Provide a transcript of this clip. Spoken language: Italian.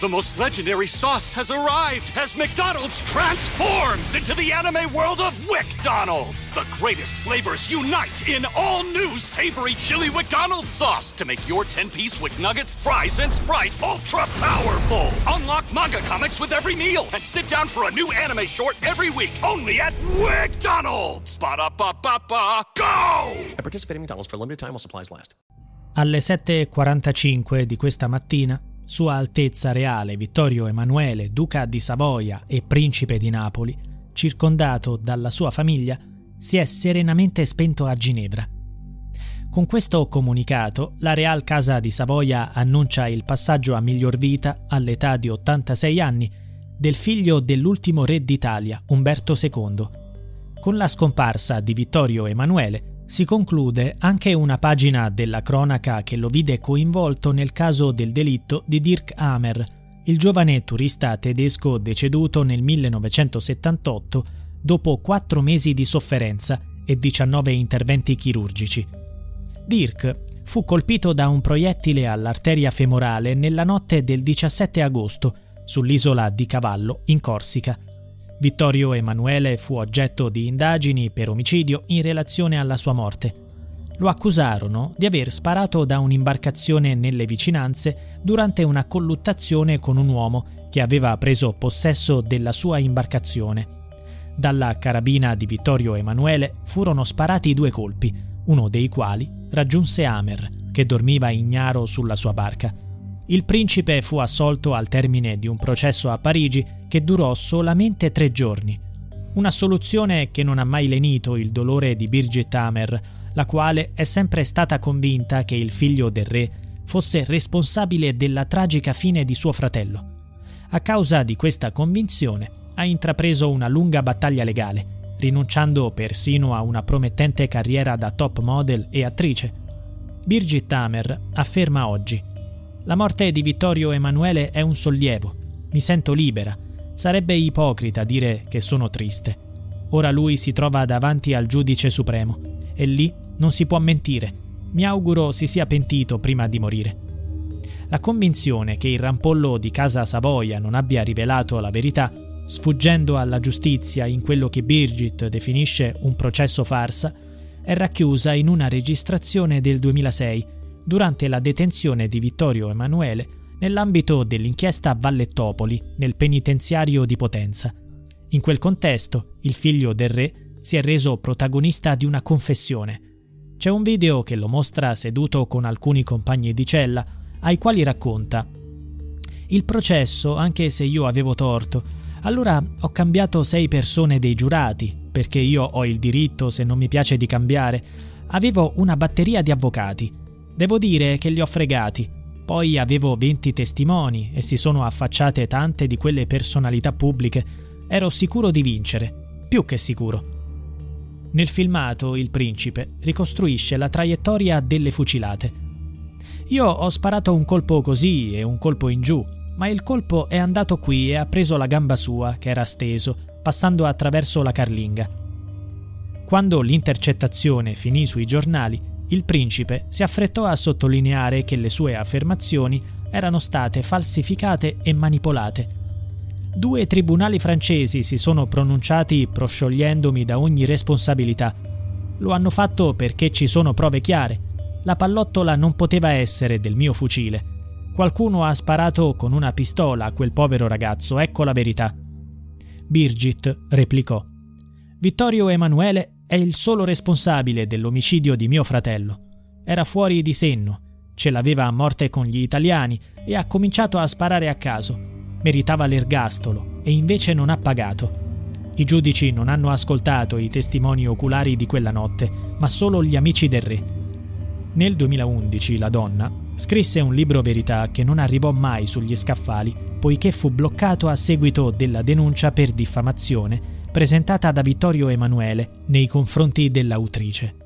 The most legendary sauce has arrived as McDonald's transforms into the anime world of WickDonald's. The greatest flavors unite in all new savory chili McDonald's sauce to make your 10-piece Wick Nuggets, fries, and Sprite ultra powerful. Unlock manga comics with every meal and sit down for a new anime short every week only at WickDonald's. Ba-da-ba-ba-ba, go! At participating in McDonald's for a limited time while supplies last. Alle 7.45 di questa mattina, Sua Altezza Reale Vittorio Emanuele, Duca di Savoia e Principe di Napoli, circondato dalla sua famiglia, si è serenamente spento a Ginevra. Con questo comunicato, la Real Casa di Savoia annuncia il passaggio a miglior vita, all'età di 86 anni, del figlio dell'ultimo re d'Italia, Umberto II. Con la scomparsa di Vittorio Emanuele, si conclude anche una pagina della cronaca che lo vide coinvolto nel caso del delitto di Dirk Hamer, il giovane turista tedesco deceduto nel 1978 dopo quattro mesi di sofferenza e 19 interventi chirurgici. Dirk fu colpito da un proiettile all'arteria femorale nella notte del 17 agosto sull'isola di Cavallo in Corsica Vittorio Emanuele fu oggetto di indagini per omicidio in relazione alla sua morte. Lo accusarono di aver sparato da un'imbarcazione nelle vicinanze durante una colluttazione con un uomo che aveva preso possesso della sua imbarcazione. Dalla carabina di Vittorio Emanuele furono sparati due colpi, uno dei quali raggiunse Amer, che dormiva ignaro sulla sua barca. Il principe fu assolto al termine di un processo a Parigi che durò solamente tre giorni. Una soluzione che non ha mai lenito il dolore di Birgit Hamer, la quale è sempre stata convinta che il figlio del re fosse responsabile della tragica fine di suo fratello. A causa di questa convinzione ha intrapreso una lunga battaglia legale, rinunciando persino a una promettente carriera da top model e attrice. Birgit Hamer afferma oggi la morte di Vittorio Emanuele è un sollievo. Mi sento libera. Sarebbe ipocrita dire che sono triste. Ora lui si trova davanti al giudice supremo e lì non si può mentire. Mi auguro si sia pentito prima di morire. La convinzione che il rampollo di casa Savoia non abbia rivelato la verità, sfuggendo alla giustizia in quello che Birgit definisce un processo farsa, è racchiusa in una registrazione del 2006 durante la detenzione di Vittorio Emanuele nell'ambito dell'inchiesta Vallettopoli nel penitenziario di Potenza. In quel contesto, il figlio del re si è reso protagonista di una confessione. C'è un video che lo mostra seduto con alcuni compagni di cella, ai quali racconta Il processo, anche se io avevo torto, allora ho cambiato sei persone dei giurati, perché io ho il diritto, se non mi piace, di cambiare. Avevo una batteria di avvocati Devo dire che li ho fregati. Poi avevo 20 testimoni e si sono affacciate tante di quelle personalità pubbliche. Ero sicuro di vincere, più che sicuro. Nel filmato il principe ricostruisce la traiettoria delle fucilate. Io ho sparato un colpo così e un colpo in giù, ma il colpo è andato qui e ha preso la gamba sua, che era steso, passando attraverso la carlinga. Quando l'intercettazione finì sui giornali, il principe si affrettò a sottolineare che le sue affermazioni erano state falsificate e manipolate. Due tribunali francesi si sono pronunciati prosciogliendomi da ogni responsabilità. Lo hanno fatto perché ci sono prove chiare. La pallottola non poteva essere del mio fucile. Qualcuno ha sparato con una pistola a quel povero ragazzo, ecco la verità. Birgit replicò. Vittorio Emanuele è il solo responsabile dell'omicidio di mio fratello. Era fuori di senno, ce l'aveva a morte con gli italiani e ha cominciato a sparare a caso. Meritava l'ergastolo e invece non ha pagato. I giudici non hanno ascoltato i testimoni oculari di quella notte, ma solo gli amici del re. Nel 2011 la donna scrisse un libro verità che non arrivò mai sugli scaffali, poiché fu bloccato a seguito della denuncia per diffamazione presentata da Vittorio Emanuele nei confronti dell'autrice.